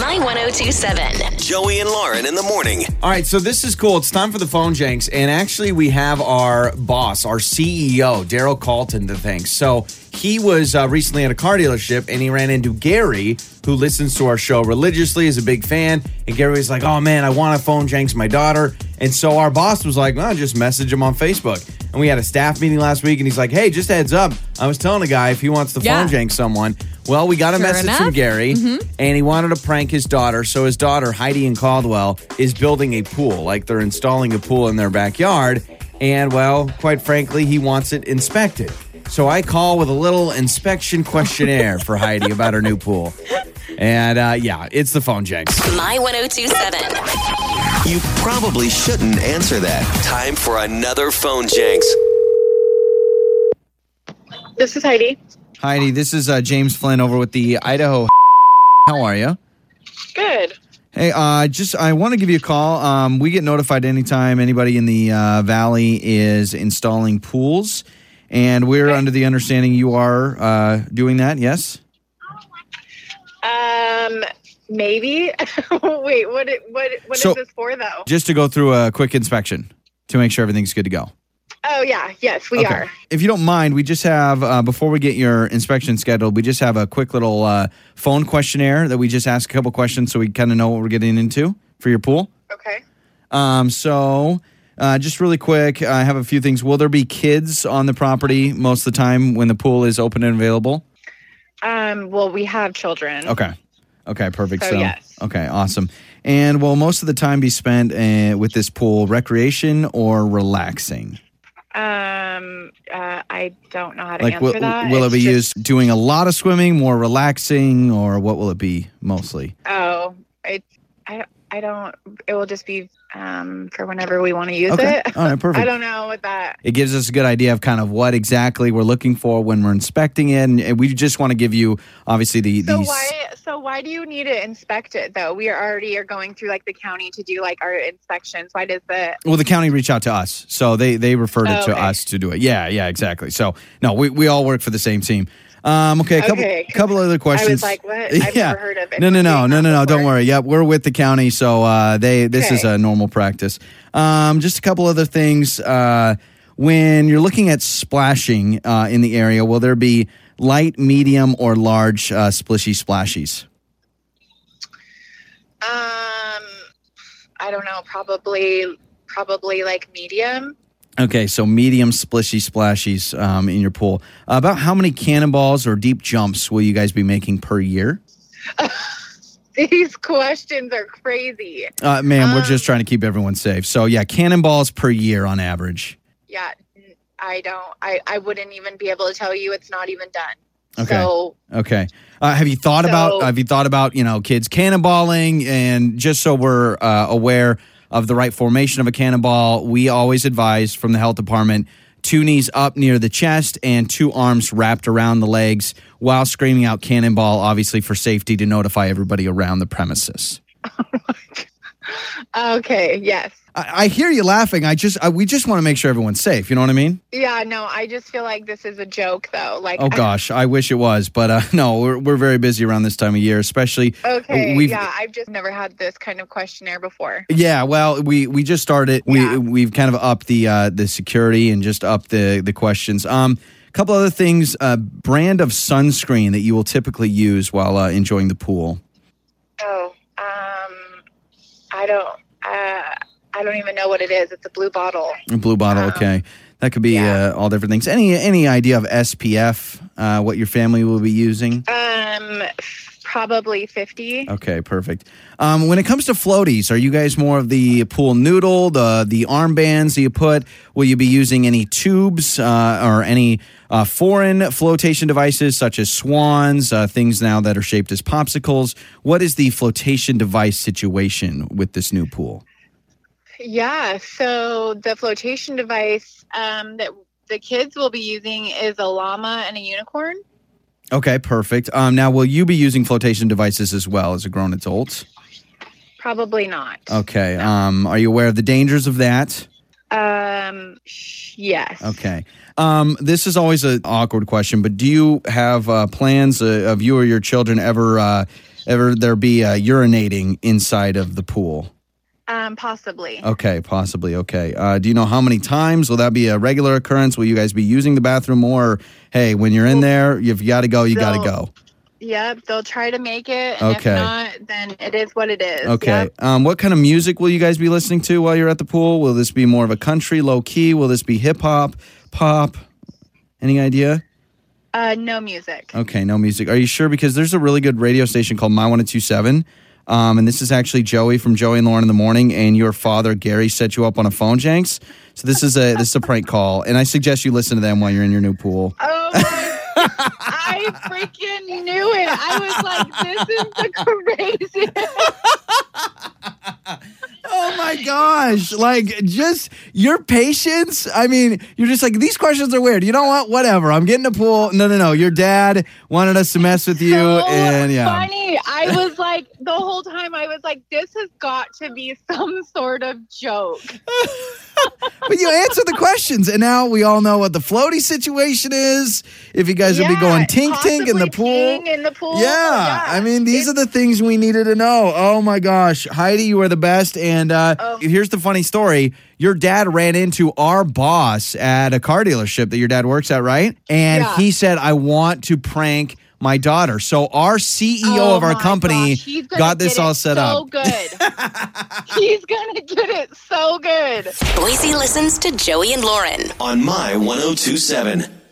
My 1027. Joey and Lauren in the morning. All right, so this is cool. It's time for the phone Jenks, and actually, we have our boss, our CEO, Daryl Carlton, to thank. So he was uh, recently at a car dealership, and he ran into Gary, who listens to our show religiously, is a big fan. And Gary was like, "Oh man, I want to phone Jenks my daughter." And so our boss was like, "Well, just message him on Facebook." And we had a staff meeting last week, and he's like, "Hey, just a heads up, I was telling a guy if he wants to Yeah. phone jank someone." Well, we got a Sure message from enough. Gary, mm-hmm. and he wanted to prank his daughter. So his daughter, Heidi and Caldwell, is building a pool. Like they're installing a pool in their backyard. And well, quite frankly, he wants it inspected. So I call with a little inspection questionnaire for Heidi about her new pool. And uh, yeah, it's the phone Jenks. My 1027. You probably shouldn't answer that. Time for another phone Jenks. This is Heidi. Heidi, this is uh, James Flynn over with the Idaho. How are you? Good. Hey, uh, just I want to give you a call. Um, we get notified anytime anybody in the uh, valley is installing pools, and we're under the understanding you are uh, doing that. Yes. Um, maybe. Wait, what? it- What? What is So- this for, though? Just to go through a quick inspection to make sure everything's good to go. Oh yeah, yes, we are. If you don't mind, we just have uh, before we get your inspection scheduled, we just have a quick little uh, phone questionnaire that we just ask a couple questions so we kind of know what we're getting into for your pool. Okay. Um, so, uh, just really quick, I have a few things. Will there be kids on the property most of the time when the pool is open and available? Um, well, we have children. Okay. Okay, perfect. So, So, yes. okay, awesome. And will most of the time be spent uh, with this pool recreation or relaxing? Um, uh, I don't know how to Like, answer will, that. will it be just- used doing a lot of swimming, more relaxing, or what will it be mostly? Oh, it. I. I don't. It will just be um for whenever we want to use Okay. it. All right, perfect. I don't know what that. it gives us a good idea of kind of what exactly we're looking for when we're inspecting it, and, we just want to give you obviously the So these. why? So why do you need to inspect it though? We are already are going through like the county to do like our inspections. Why does the? Well, the county reached out to us, so they they referred it Oh, to okay. us to do it. Yeah, yeah, exactly. So no, we, we all work for the same team. Um, okay, a couple Okay, couple other questions. I was like, what? I've Yeah. never heard of it. No, no, no, no, no, no. Don't worry. Yep, we're with the county, so uh, they this is a normal practice. Um, just a couple other things. Uh, when you're looking at splashing uh, in the area, will there be light, medium, or large uh, splishy splashies? Um, I don't know. Probably, probably like medium. Okay, so medium splishy splashies um, in your pool. about how many cannonballs or deep jumps will you guys be making per year? These questions are crazy. Uh, man, we're Um, just trying to keep everyone safe. So yeah, cannonballs per year on average. Yeah, I don't. I I wouldn't even be able to tell you. It's not even done. Okay. So Okay. Uh, have you thought about have you thought about you know kids cannonballing and just so we're uh, aware of the right formation of a cannonball, we always advise from the health department two knees up near the chest and two arms wrapped around the legs while screaming out cannonball, obviously for safety to notify everybody around the premises. okay, yes. I, I hear you laughing. I just I, we just want to make sure everyone's safe. You know what I mean? Yeah, no, I just feel like this is a joke, though. Like, Oh gosh, I wish it was, but uh, no, we're we're very busy around this time of year, especially. okay, we've- yeah, I've just never had this kind of questionnaire before. Yeah, well, we we just started. We Yeah. we've kind of upped the uh, the security and just upped the the questions. Um, a couple other things. Uh, brand of sunscreen that you will typically use while uh, enjoying the pool. Oh, um, I don't, uh, I don't even know what it is. It's a blue bottle. A blue bottle. Um, okay, that could be yeah. uh, all different things. Any any idea of SPF? Uh, what your family will be using? Um, probably fifty. Okay, perfect. Um, when it comes to floaties, are you guys more of the pool noodle, the the armbands that you put? Will you be using any tubes uh, or any uh, foreign flotation devices such as swans, uh, things now that are shaped as popsicles? What is the flotation device situation with this new pool? Yeah. So the flotation device um, that the kids will be using is a llama and a unicorn. Okay, perfect. Um, now, will you be using flotation devices as well as a grown adult? Probably not. Okay. Um, are you aware of the dangers of that? Um, sh- yes. Okay. Um, this is always an awkward question, but do you have uh, plans uh, of you or your children ever uh, ever there be uh, urinating inside of the pool? Um, possibly. Okay, possibly. Okay. Uh, do you know how many times? Will that be a regular occurrence? Will you guys be using the bathroom more? Or, hey, when you're in there, you've got to go, you got to go. Yep, they'll try to make it. And Okay. If not, then it is what it is. Okay. Yep. Um, what kind of music will you guys be listening to while you're at the pool? Will this be more of a country, low key? Will this be hip hop, pop? Any idea? Uh, no music. Okay, no music. Are you sure? Because there's a really good radio station called My 1027. Um, and this is actually Joey from Joey and Lauren in the morning, and your father Gary set you up on a phone, Jenks. So this is a this is a prank call, and I suggest you listen to them while you're in your new pool. Oh my! I freaking knew it. I was like, "This is the craziest." Oh my gosh! Like just your patience. I mean, you're just like these questions are weird. You know what? Whatever. I'm getting a pool. No, no, no. Your dad wanted us to mess with you, so and yeah. funny. I was like, the whole time, I was like, "This has got to be some sort of joke." But you answered the questions, and now we all know what the floaty situation is. If you guys will be going tink tink in the pool. in the pool. Yeah, I mean, these It's- are the things we needed to know. Oh my gosh, Heidi, you are the best. And uh, Oh. here's the funny story: your dad ran into our boss at a car dealership that your dad works at, right? And Yeah. he said, "I want to prank." My daughter. So our CEO Oh of our company gosh, he's got this all it set so up. good. he's gonna get it so good. Boise listens to Joey and Lauren. On My 1027.